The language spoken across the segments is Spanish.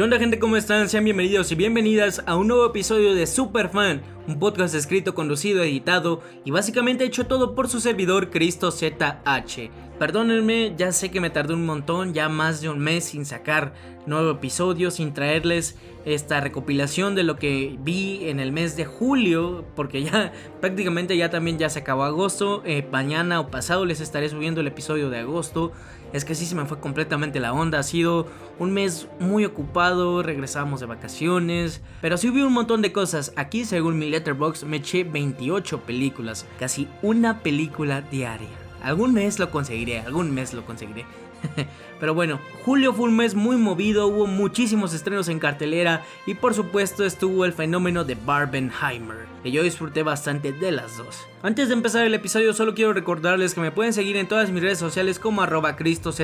¿Qué onda gente? ¿Cómo están? Sean bienvenidos y bienvenidas a un nuevo episodio de Superfan, un podcast escrito, conducido, editado y básicamente hecho todo por su servidor Cristo ZH. Perdónenme, ya sé que me tardé un montón, ya más de un mes sin sacar nuevo episodio, sin traerles esta recopilación de lo que vi en el mes de julio, porque ya prácticamente ya también ya se acabó agosto, eh, mañana o pasado les estaré subiendo el episodio de agosto. Es que sí se me fue completamente la onda, ha sido un mes muy ocupado, regresamos de vacaciones, pero sí hubo un montón de cosas. Aquí según mi letterbox me eché 28 películas, casi una película diaria. Algún mes lo conseguiré, algún mes lo conseguiré. Pero bueno, julio fue un mes muy movido, hubo muchísimos estrenos en cartelera y por supuesto estuvo el fenómeno de Barbenheimer, que yo disfruté bastante de las dos. Antes de empezar el episodio solo quiero recordarles que me pueden seguir en todas mis redes sociales como arroba cristozh,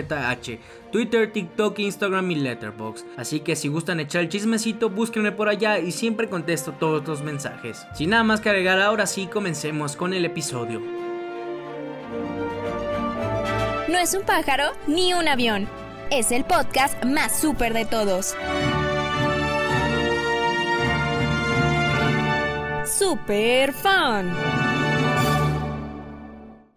Twitter, TikTok, Instagram y Letterboxd. Así que si gustan echar el chismecito, búsquenme por allá y siempre contesto todos los mensajes. Sin nada más que agregar, ahora sí comencemos con el episodio. No es un pájaro ni un avión. Es el podcast más súper de todos. Super Fan.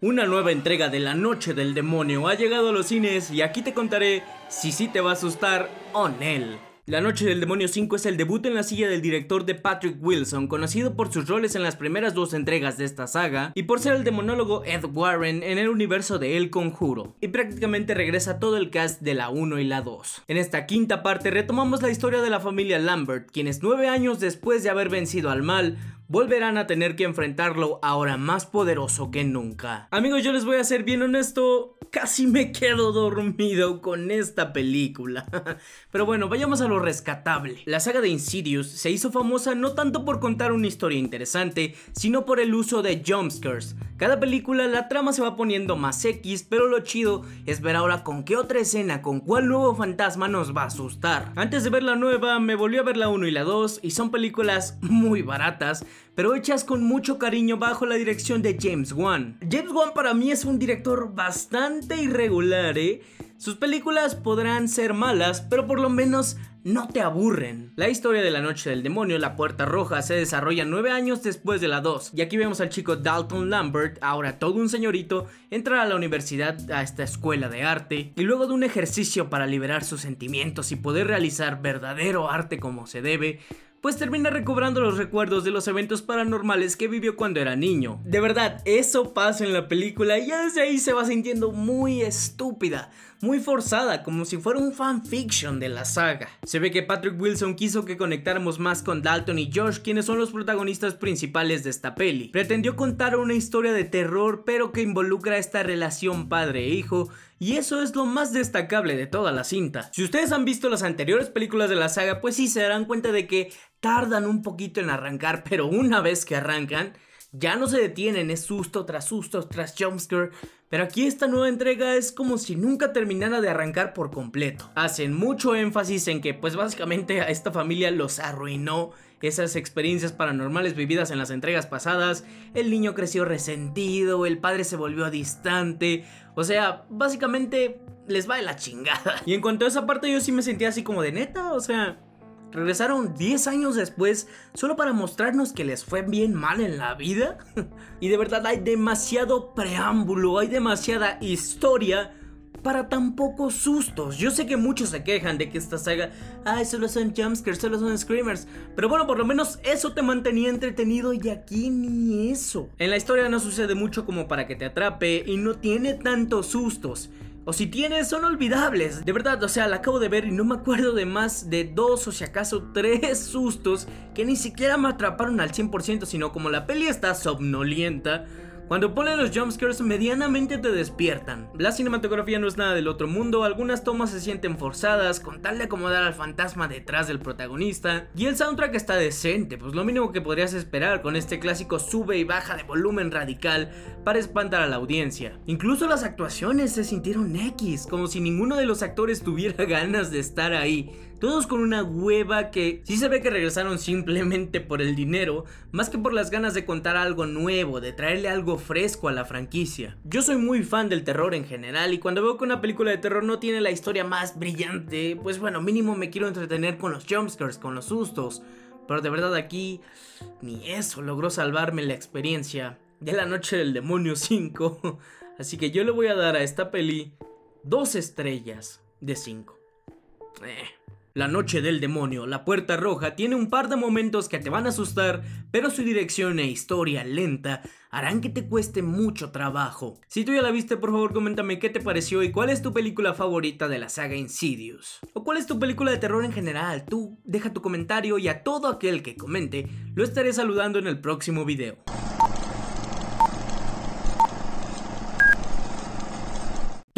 Una nueva entrega de La Noche del Demonio ha llegado a los cines y aquí te contaré si sí te va a asustar o no. La Noche del Demonio 5 es el debut en la silla del director de Patrick Wilson, conocido por sus roles en las primeras dos entregas de esta saga y por ser el demonólogo Ed Warren en el universo de El Conjuro. Y prácticamente regresa todo el cast de la 1 y la 2. En esta quinta parte retomamos la historia de la familia Lambert, quienes nueve años después de haber vencido al mal, volverán a tener que enfrentarlo ahora más poderoso que nunca. Amigos, yo les voy a ser bien honesto, casi me quedo dormido con esta película. Pero bueno, vayamos a lo rescatable. La saga de Insidious se hizo famosa no tanto por contar una historia interesante, sino por el uso de jumpscares. Cada película la trama se va poniendo más X, pero lo chido es ver ahora con qué otra escena, con cuál nuevo fantasma nos va a asustar. Antes de ver la nueva, me volví a ver la 1 y la 2 y son películas muy baratas, pero hechas con mucho cariño bajo la dirección de James Wan. James Wan para mí es un director bastante irregular, ¿eh? Sus películas podrán ser malas, pero por lo menos no te aburren. La historia de la noche del demonio, la puerta roja, se desarrolla nueve años después de la 2. Y aquí vemos al chico Dalton Lambert, ahora todo un señorito, entrar a la universidad, a esta escuela de arte, y luego de un ejercicio para liberar sus sentimientos y poder realizar verdadero arte como se debe, pues termina recobrando los recuerdos de los eventos paranormales que vivió cuando era niño. De verdad, eso pasa en la película y ya desde ahí se va sintiendo muy estúpida, muy forzada, como si fuera un fanfiction de la saga. Se ve que Patrick Wilson quiso que conectáramos más con Dalton y Josh, quienes son los protagonistas principales de esta peli. Pretendió contar una historia de terror, pero que involucra esta relación padre-hijo, y eso es lo más destacable de toda la cinta. Si ustedes han visto las anteriores películas de la saga, pues sí se darán cuenta de que tardan un poquito en arrancar, pero una vez que arrancan, ya no se detienen, es susto tras susto tras jumpscare. Pero aquí esta nueva entrega es como si nunca terminara de arrancar por completo. Hacen mucho énfasis en que pues básicamente a esta familia los arruinó esas experiencias paranormales vividas en las entregas pasadas. El niño creció resentido, el padre se volvió distante. O sea, básicamente les va de la chingada. Y en cuanto a esa parte yo sí me sentía así como de neta, o sea... Regresaron 10 años después solo para mostrarnos que les fue bien mal en la vida. y de verdad hay demasiado preámbulo, hay demasiada historia para tan pocos sustos. Yo sé que muchos se quejan de que esta saga, ay, solo son jumpscares, solo son screamers. Pero bueno, por lo menos eso te mantenía entretenido y aquí ni eso. En la historia no sucede mucho como para que te atrape y no tiene tantos sustos. O si tienes, son olvidables. De verdad, o sea, la acabo de ver y no me acuerdo de más de dos o si acaso tres sustos que ni siquiera me atraparon al 100%, sino como la peli está somnolienta cuando ponen los jumpscares medianamente te despiertan. La cinematografía no es nada del otro mundo, algunas tomas se sienten forzadas con tal de acomodar al fantasma detrás del protagonista. Y el soundtrack está decente, pues lo mínimo que podrías esperar con este clásico sube y baja de volumen radical para espantar a la audiencia. Incluso las actuaciones se sintieron X, como si ninguno de los actores tuviera ganas de estar ahí. Todos con una hueva que sí se ve que regresaron simplemente por el dinero, más que por las ganas de contar algo nuevo, de traerle algo fresco a la franquicia. Yo soy muy fan del terror en general y cuando veo que una película de terror no tiene la historia más brillante, pues bueno, mínimo me quiero entretener con los jumpscares, con los sustos. Pero de verdad aquí ni eso logró salvarme la experiencia de la noche del demonio 5. Así que yo le voy a dar a esta peli dos estrellas de 5. Eh. La Noche del Demonio, La Puerta Roja, tiene un par de momentos que te van a asustar, pero su dirección e historia lenta harán que te cueste mucho trabajo. Si tú ya la viste, por favor coméntame qué te pareció y cuál es tu película favorita de la saga Insidious. O cuál es tu película de terror en general. Tú deja tu comentario y a todo aquel que comente lo estaré saludando en el próximo video.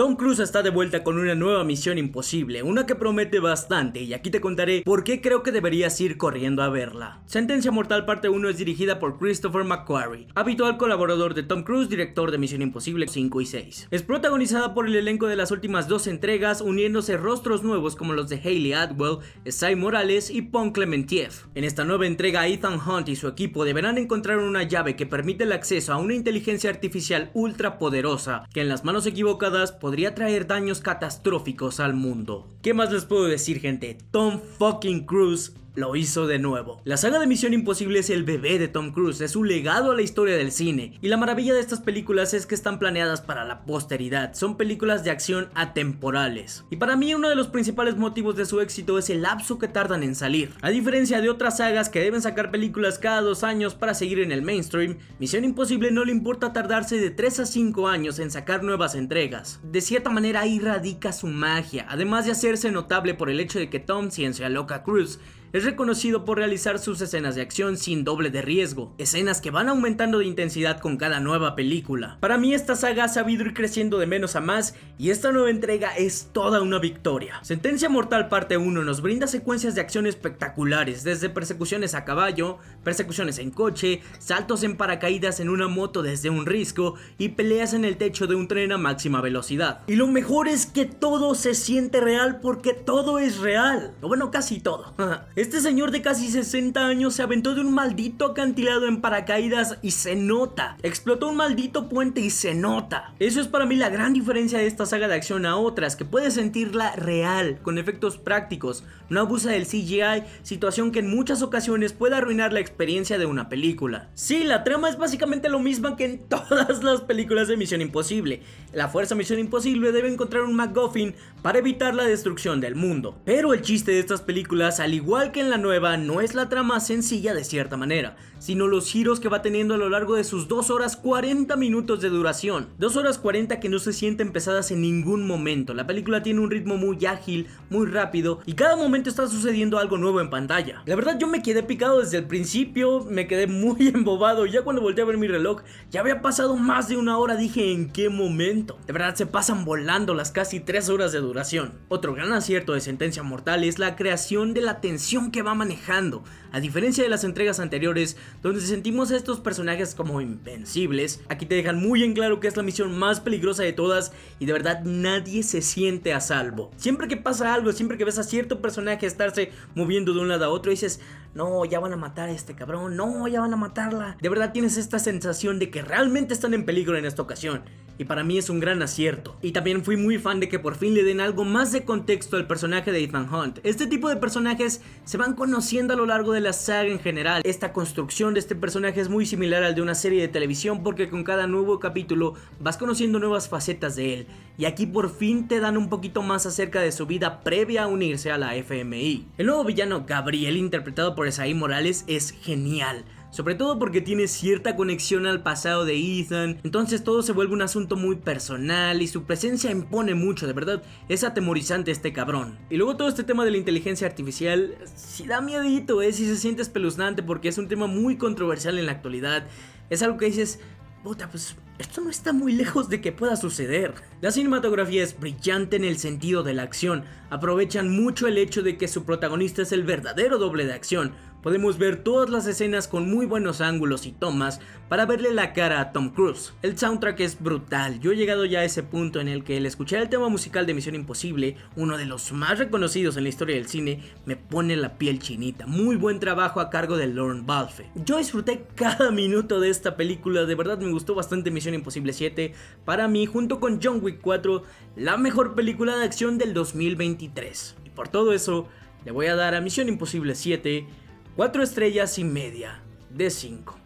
Tom Cruise está de vuelta con una nueva misión imposible, una que promete bastante y aquí te contaré por qué creo que deberías ir corriendo a verla. Sentencia Mortal parte 1 es dirigida por Christopher McQuarrie, habitual colaborador de Tom Cruise, director de Misión Imposible 5 y 6. Es protagonizada por el elenco de las últimas dos entregas, uniéndose rostros nuevos como los de Hayley Atwell, Sai Morales y Pon Clementiev. En esta nueva entrega, Ethan Hunt y su equipo deberán encontrar una llave que permite el acceso a una inteligencia artificial ultra poderosa, que en las manos equivocadas podría traer daños catastróficos al mundo. ¿Qué más les puedo decir gente? Tom fucking Cruise lo hizo de nuevo. La saga de Misión Imposible es el bebé de Tom Cruise, es un legado a la historia del cine. Y la maravilla de estas películas es que están planeadas para la posteridad, son películas de acción atemporales. Y para mí uno de los principales motivos de su éxito es el lapso que tardan en salir. A diferencia de otras sagas que deben sacar películas cada dos años para seguir en el mainstream, Misión Imposible no le importa tardarse de 3 a 5 años en sacar nuevas entregas. De cierta manera ahí radica su magia, además de hacerse notable por el hecho de que Tom Ciencia Loca Cruise es reconocido por realizar sus escenas de acción sin doble de riesgo, escenas que van aumentando de intensidad con cada nueva película. Para mí esta saga ha sabido ir creciendo de menos a más y esta nueva entrega es toda una victoria. Sentencia Mortal parte 1 nos brinda secuencias de acción espectaculares, desde persecuciones a caballo, persecuciones en coche, saltos en paracaídas en una moto desde un risco y peleas en el techo de un tren a máxima velocidad. Y lo mejor es que todo se siente real porque todo es real. O bueno, casi todo. Este señor de casi 60 años se aventó de un maldito acantilado en paracaídas y se nota. Explotó un maldito puente y se nota. Eso es para mí la gran diferencia de esta saga de acción a otras, que puedes sentirla real, con efectos prácticos, no abusa del CGI, situación que en muchas ocasiones puede arruinar la experiencia de una película. Sí, la trama es básicamente lo misma que en todas las películas de Misión Imposible. La Fuerza Misión Imposible debe encontrar un MacGuffin para evitar la destrucción del mundo. Pero el chiste de estas películas, al igual que en la nueva no es la trama sencilla de cierta manera, sino los giros que va teniendo a lo largo de sus 2 horas 40 minutos de duración. 2 horas 40 que no se sienten pesadas en ningún momento. La película tiene un ritmo muy ágil, muy rápido y cada momento está sucediendo algo nuevo en pantalla. La verdad yo me quedé picado desde el principio, me quedé muy embobado. Ya cuando volteé a ver mi reloj, ya había pasado más de una hora. Dije, ¿en qué momento? De verdad se pasan volando las casi 3 horas de duración. Otro gran acierto de Sentencia Mortal es la creación de la tensión que va manejando. A diferencia de las entregas anteriores, donde sentimos a estos personajes como invencibles, aquí te dejan muy en claro que es la misión más peligrosa de todas y de verdad nadie se siente a salvo. Siempre que pasa algo, siempre que ves a cierto personaje estarse moviendo de un lado a otro, dices, no, ya van a matar a este cabrón, no, ya van a matarla. De verdad tienes esta sensación de que realmente están en peligro en esta ocasión y para mí es un gran acierto. Y también fui muy fan de que por fin le den algo más de contexto al personaje de Ethan Hunt. Este tipo de personajes se van conociendo a lo largo de la saga en general. Esta construcción de este personaje es muy similar al de una serie de televisión porque con cada nuevo capítulo vas conociendo nuevas facetas de él. Y aquí por fin te dan un poquito más acerca de su vida previa a unirse a la FMI. El nuevo villano Gabriel interpretado por Esaí Morales es genial sobre todo porque tiene cierta conexión al pasado de Ethan, entonces todo se vuelve un asunto muy personal y su presencia impone mucho, de verdad, es atemorizante este cabrón. Y luego todo este tema de la inteligencia artificial, si da miedito, eh, si se siente espeluznante porque es un tema muy controversial en la actualidad, es algo que dices, puta, pues esto no está muy lejos de que pueda suceder. La cinematografía es brillante en el sentido de la acción, aprovechan mucho el hecho de que su protagonista es el verdadero doble de acción, podemos ver todas las escenas con muy buenos ángulos y tomas para verle la cara a Tom Cruise. El soundtrack es brutal, yo he llegado ya a ese punto en el que el escuchar el tema musical de Misión Imposible, uno de los más reconocidos en la historia del cine, me pone la piel chinita. Muy buen trabajo a cargo de Lauren Balfe. Yo disfruté cada minuto de esta película, de verdad me gustó bastante Misión Imposible 7. Para mí, junto con John Wick 4, la mejor película de acción del 2023. Y por todo eso, le voy a dar a Misión Imposible 7 4 estrellas y media de 5.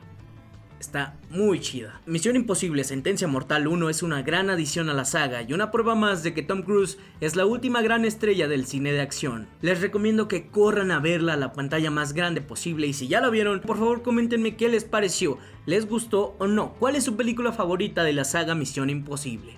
Está muy chida. Misión Imposible Sentencia Mortal 1 es una gran adición a la saga y una prueba más de que Tom Cruise es la última gran estrella del cine de acción. Les recomiendo que corran a verla a la pantalla más grande posible y si ya la vieron, por favor coméntenme qué les pareció, les gustó o no, cuál es su película favorita de la saga Misión Imposible.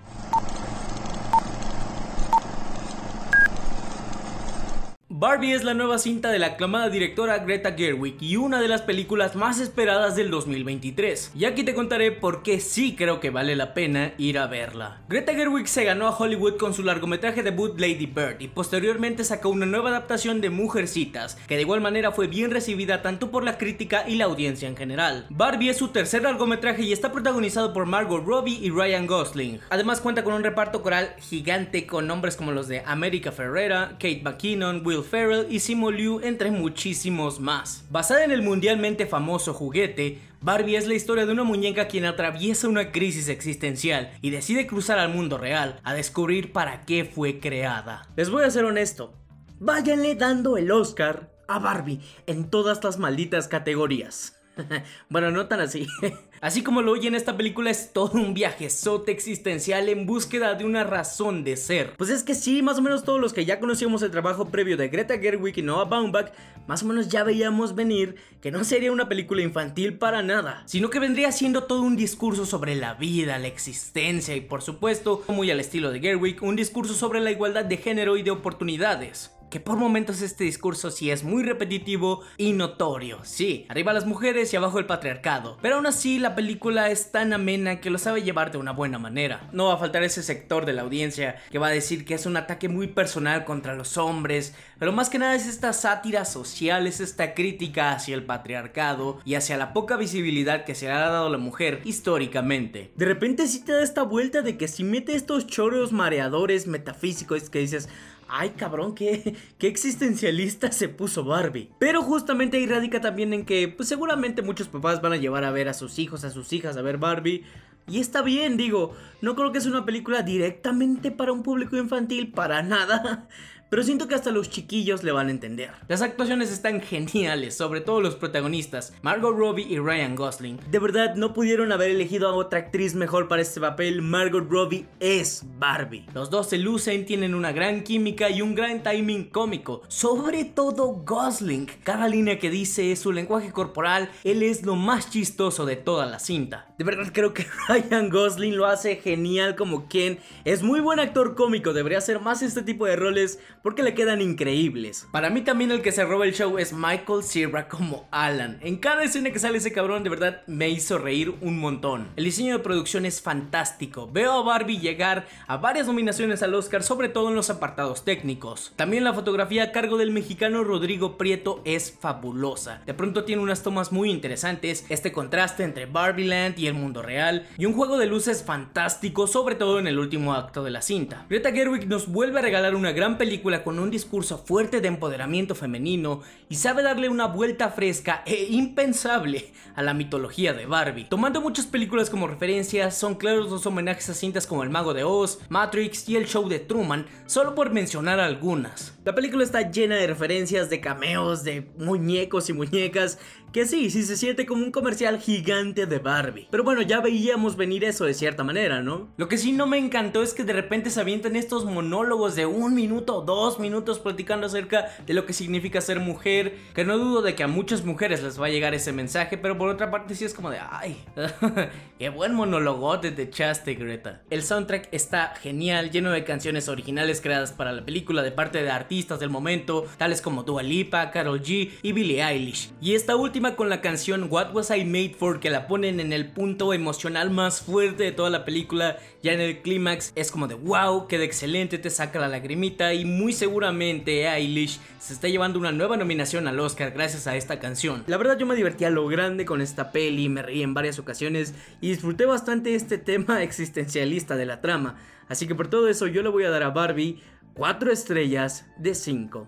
Barbie es la nueva cinta de la aclamada directora Greta Gerwig y una de las películas más esperadas del 2023. Y aquí te contaré por qué sí creo que vale la pena ir a verla. Greta Gerwig se ganó a Hollywood con su largometraje debut Lady Bird y posteriormente sacó una nueva adaptación de Mujercitas, que de igual manera fue bien recibida tanto por la crítica y la audiencia en general. Barbie es su tercer largometraje y está protagonizado por Margot Robbie y Ryan Gosling. Además cuenta con un reparto coral gigante con nombres como los de America Ferrera, Kate McKinnon, Will Ferrell y Simu Liu, entre muchísimos más. Basada en el mundialmente famoso juguete, Barbie es la historia de una muñeca quien atraviesa una crisis existencial y decide cruzar al mundo real a descubrir para qué fue creada. Les voy a ser honesto, váyanle dando el Oscar a Barbie en todas las malditas categorías. bueno, no tan así. Así como lo oyen, esta película es todo un viaje sote existencial en búsqueda de una razón de ser. Pues es que sí, más o menos todos los que ya conocíamos el trabajo previo de Greta Gerwig y Noah Baumbach, más o menos ya veíamos venir que no sería una película infantil para nada, sino que vendría siendo todo un discurso sobre la vida, la existencia y por supuesto, muy al estilo de Gerwig, un discurso sobre la igualdad de género y de oportunidades que por momentos este discurso sí es muy repetitivo y notorio. Sí, arriba las mujeres y abajo el patriarcado, pero aún así la película es tan amena que lo sabe llevar de una buena manera. No va a faltar ese sector de la audiencia que va a decir que es un ataque muy personal contra los hombres, pero más que nada es esta sátira social, es esta crítica hacia el patriarcado y hacia la poca visibilidad que se le ha dado a la mujer históricamente. De repente sí te da esta vuelta de que si mete estos chorros mareadores metafísicos que dices, Ay, cabrón, qué, qué existencialista se puso Barbie. Pero justamente ahí radica también en que, pues seguramente muchos papás van a llevar a ver a sus hijos, a sus hijas a ver Barbie. Y está bien, digo, no creo que es una película directamente para un público infantil, para nada pero siento que hasta los chiquillos le van a entender. Las actuaciones están geniales, sobre todo los protagonistas, Margot Robbie y Ryan Gosling. De verdad, no pudieron haber elegido a otra actriz mejor para este papel, Margot Robbie es Barbie. Los dos se lucen, tienen una gran química y un gran timing cómico, sobre todo Gosling. Cada línea que dice es su lenguaje corporal, él es lo más chistoso de toda la cinta. De verdad creo que Ryan Gosling lo hace genial como Ken, es muy buen actor cómico, debería hacer más este tipo de roles porque le quedan increíbles. Para mí también el que se roba el show es Michael Cera como Alan. En cada escena que sale ese cabrón de verdad me hizo reír un montón. El diseño de producción es fantástico. Veo a Barbie llegar a varias nominaciones al Oscar, sobre todo en los apartados técnicos. También la fotografía a cargo del mexicano Rodrigo Prieto es fabulosa. De pronto tiene unas tomas muy interesantes, este contraste entre Barbie Land y el mundo real, y un juego de luces fantástico, sobre todo en el último acto de la cinta. Greta Gerwig nos vuelve a regalar una gran película con un discurso fuerte de empoderamiento femenino y sabe darle una vuelta fresca e impensable a la mitología de Barbie. Tomando muchas películas como referencia, son claros los homenajes a cintas como El Mago de Oz, Matrix y El Show de Truman, solo por mencionar algunas. La película está llena de referencias, de cameos, de muñecos y muñecas, que sí, sí se siente como un comercial gigante de Barbie. Pero bueno, ya veíamos venir eso de cierta manera, ¿no? Lo que sí no me encantó es que de repente se avientan estos monólogos de un minuto o dos minutos platicando acerca de lo que significa ser mujer, que no dudo de que a muchas mujeres les va a llegar ese mensaje, pero por otra parte sí es como de, ay, qué buen monólogo te echaste, Greta. El soundtrack está genial, lleno de canciones originales creadas para la película de parte de artistas del momento, tales como Dua Lipa, Karol G y Billie Eilish. Y esta última con la canción What Was I Made For que la ponen en el punto emocional más fuerte de toda la película, ya en el clímax. Es como de wow, queda excelente, te saca la lagrimita y muy seguramente Eilish se está llevando una nueva nominación al Oscar gracias a esta canción. La verdad yo me divertí a lo grande con esta peli, me reí en varias ocasiones y disfruté bastante este tema existencialista de la trama, así que por todo eso yo le voy a dar a Barbie 4 estrellas de 5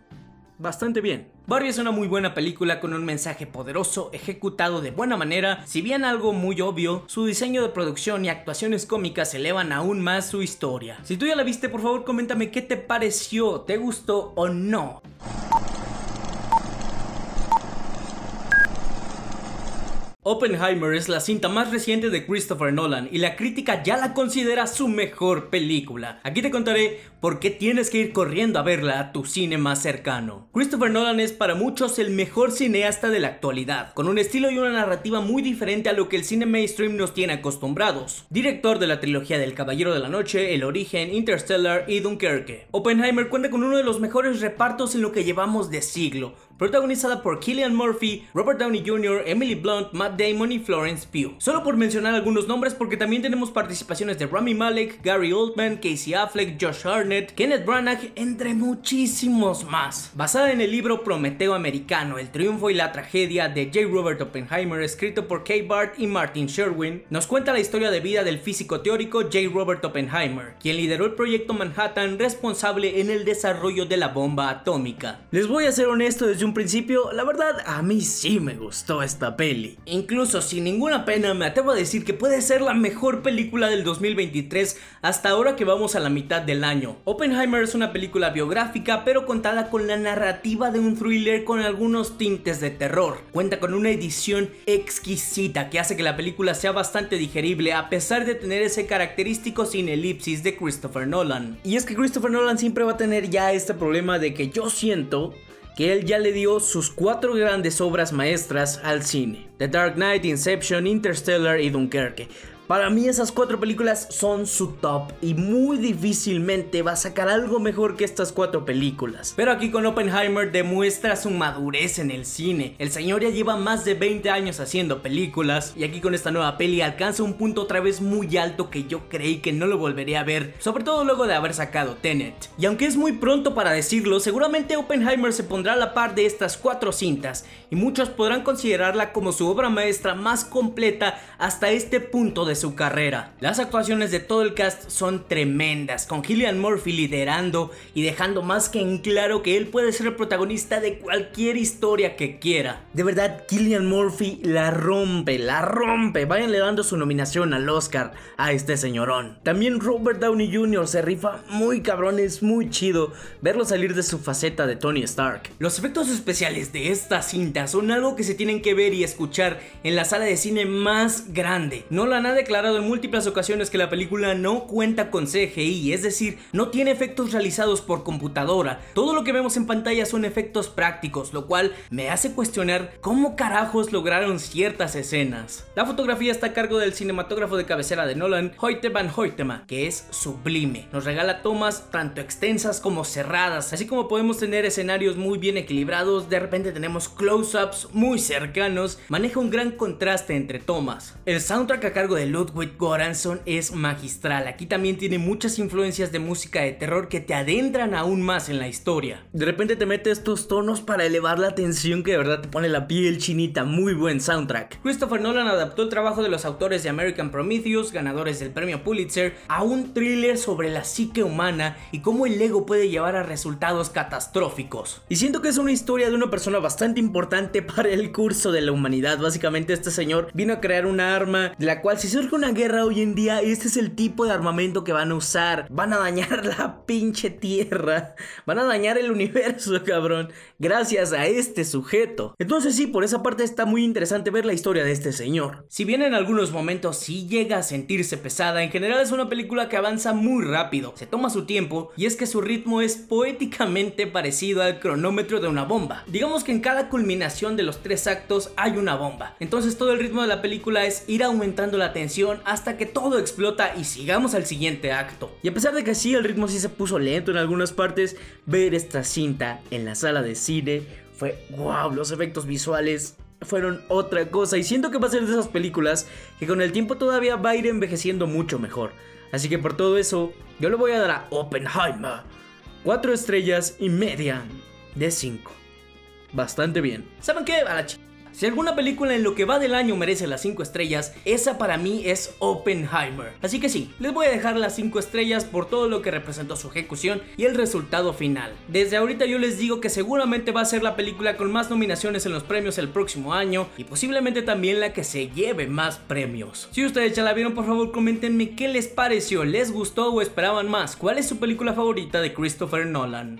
bastante bien. Barbie es una muy buena película con un mensaje poderoso, ejecutado de buena manera, si bien algo muy obvio, su diseño de producción y actuaciones cómicas elevan aún más su historia. Si tú ya la viste, por favor coméntame qué te pareció, te gustó o no. Oppenheimer es la cinta más reciente de Christopher Nolan y la crítica ya la considera su mejor película. Aquí te contaré por qué tienes que ir corriendo a verla a tu cine más cercano. Christopher Nolan es para muchos el mejor cineasta de la actualidad, con un estilo y una narrativa muy diferente a lo que el cine mainstream nos tiene acostumbrados. Director de la trilogía del Caballero de la Noche, El Origen, Interstellar y Dunkerque. Oppenheimer cuenta con uno de los mejores repartos en lo que llevamos de siglo, protagonizada por Killian Murphy, Robert Downey Jr., Emily Blunt, Matt Damon y Florence Pugh. Solo por mencionar algunos nombres porque también tenemos participaciones de Rami Malek, Gary Oldman, Casey Affleck, Josh Harnett, Kenneth Branagh, entre muchísimos más. Basada en el libro Prometeo Americano, el triunfo y la tragedia de J. Robert Oppenheimer, escrito por Kay Bart y Martin Sherwin, nos cuenta la historia de vida del físico teórico J. Robert Oppenheimer, quien lideró el proyecto Manhattan responsable en el desarrollo de la bomba atómica. Les voy a ser honesto desde un principio, la verdad a mí sí me gustó esta peli. Incluso sin ninguna pena me atrevo a decir que puede ser la mejor película del 2023 hasta ahora que vamos a la mitad del año. Oppenheimer es una película biográfica pero contada con la narrativa de un thriller con algunos tintes de terror. Cuenta con una edición exquisita que hace que la película sea bastante digerible a pesar de tener ese característico sin elipsis de Christopher Nolan. Y es que Christopher Nolan siempre va a tener ya este problema de que yo siento que él ya le dio sus cuatro grandes obras maestras al cine: The Dark Knight, Inception, Interstellar y Dunkerque. Para mí esas cuatro películas son su top y muy difícilmente va a sacar algo mejor que estas cuatro películas. Pero aquí con Oppenheimer demuestra su madurez en el cine. El señor ya lleva más de 20 años haciendo películas y aquí con esta nueva peli alcanza un punto otra vez muy alto que yo creí que no lo volvería a ver, sobre todo luego de haber sacado Tenet. Y aunque es muy pronto para decirlo, seguramente Oppenheimer se pondrá a la par de estas cuatro cintas y muchos podrán considerarla como su obra maestra más completa hasta este punto de su carrera. Las actuaciones de todo el cast son tremendas, con Gillian Murphy liderando y dejando más que en claro que él puede ser el protagonista de cualquier historia que quiera. De verdad, Gillian Murphy la rompe, la rompe. Váyanle dando su nominación al Oscar a este señorón. También Robert Downey Jr. se rifa muy cabrón, es muy chido verlo salir de su faceta de Tony Stark. Los efectos especiales de esta cinta son algo que se tienen que ver y escuchar en la sala de cine más grande. No la nada declarado en múltiples ocasiones que la película no cuenta con CGI, es decir, no tiene efectos realizados por computadora. Todo lo que vemos en pantalla son efectos prácticos, lo cual me hace cuestionar cómo carajos lograron ciertas escenas. La fotografía está a cargo del cinematógrafo de cabecera de Nolan, Hoyte van Hoytema, que es sublime. Nos regala tomas tanto extensas como cerradas, así como podemos tener escenarios muy bien equilibrados, de repente tenemos close-ups muy cercanos, maneja un gran contraste entre tomas. El soundtrack a cargo de Ludwig Göransson es magistral. Aquí también tiene muchas influencias de música de terror que te adentran aún más en la historia. De repente te mete estos tonos para elevar la tensión que de verdad te pone la piel chinita. Muy buen soundtrack. Christopher Nolan adaptó el trabajo de los autores de American Prometheus, ganadores del premio Pulitzer, a un thriller sobre la psique humana y cómo el ego puede llevar a resultados catastróficos. Y siento que es una historia de una persona bastante importante para el curso de la humanidad. Básicamente este señor vino a crear una arma de la cual si surge una guerra hoy en día, este es el tipo de armamento que van a usar. Van a dañar la pinche tierra. Van a dañar el universo, cabrón. Gracias a este sujeto. Entonces sí, por esa parte está muy interesante ver la historia de este señor. Si bien en algunos momentos sí llega a sentirse pesada, en general es una película que avanza muy rápido. Se toma su tiempo y es que su ritmo es poéticamente parecido al cronómetro de una bomba. Digamos que en cada culminación de los tres actos hay una bomba. Entonces todo el ritmo de la película es ir aumentando la tensión hasta que todo explota y sigamos al siguiente acto. Y a pesar de que sí, el ritmo sí se puso lento en algunas partes, ver esta cinta en la sala de cine fue wow, los efectos visuales fueron otra cosa y siento que va a ser de esas películas que con el tiempo todavía va a ir envejeciendo mucho mejor. Así que por todo eso, yo le voy a dar a Oppenheimer 4 estrellas y media de 5. Bastante bien. ¿Saben qué? A la si alguna película en lo que va del año merece las 5 estrellas, esa para mí es Oppenheimer. Así que sí, les voy a dejar las 5 estrellas por todo lo que representó su ejecución y el resultado final. Desde ahorita yo les digo que seguramente va a ser la película con más nominaciones en los premios el próximo año y posiblemente también la que se lleve más premios. Si ustedes ya la vieron, por favor comentenme qué les pareció, les gustó o esperaban más, cuál es su película favorita de Christopher Nolan.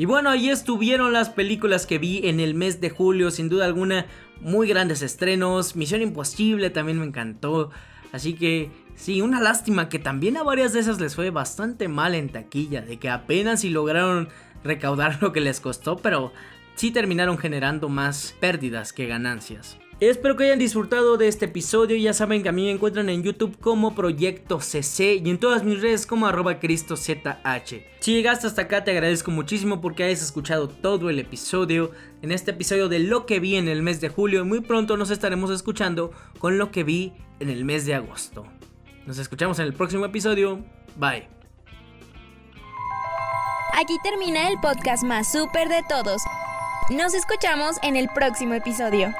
Y bueno, ahí estuvieron las películas que vi en el mes de julio, sin duda alguna, muy grandes estrenos. Misión Imposible también me encantó. Así que sí, una lástima que también a varias de esas les fue bastante mal en taquilla, de que apenas si lograron recaudar lo que les costó, pero sí terminaron generando más pérdidas que ganancias. Espero que hayan disfrutado de este episodio. Ya saben que a mí me encuentran en YouTube como Proyecto CC y en todas mis redes como arroba CristoZH. Si llegaste hasta acá te agradezco muchísimo porque hayas escuchado todo el episodio. En este episodio de lo que vi en el mes de julio y muy pronto nos estaremos escuchando con lo que vi en el mes de agosto. Nos escuchamos en el próximo episodio. Bye. Aquí termina el podcast más súper de todos. Nos escuchamos en el próximo episodio.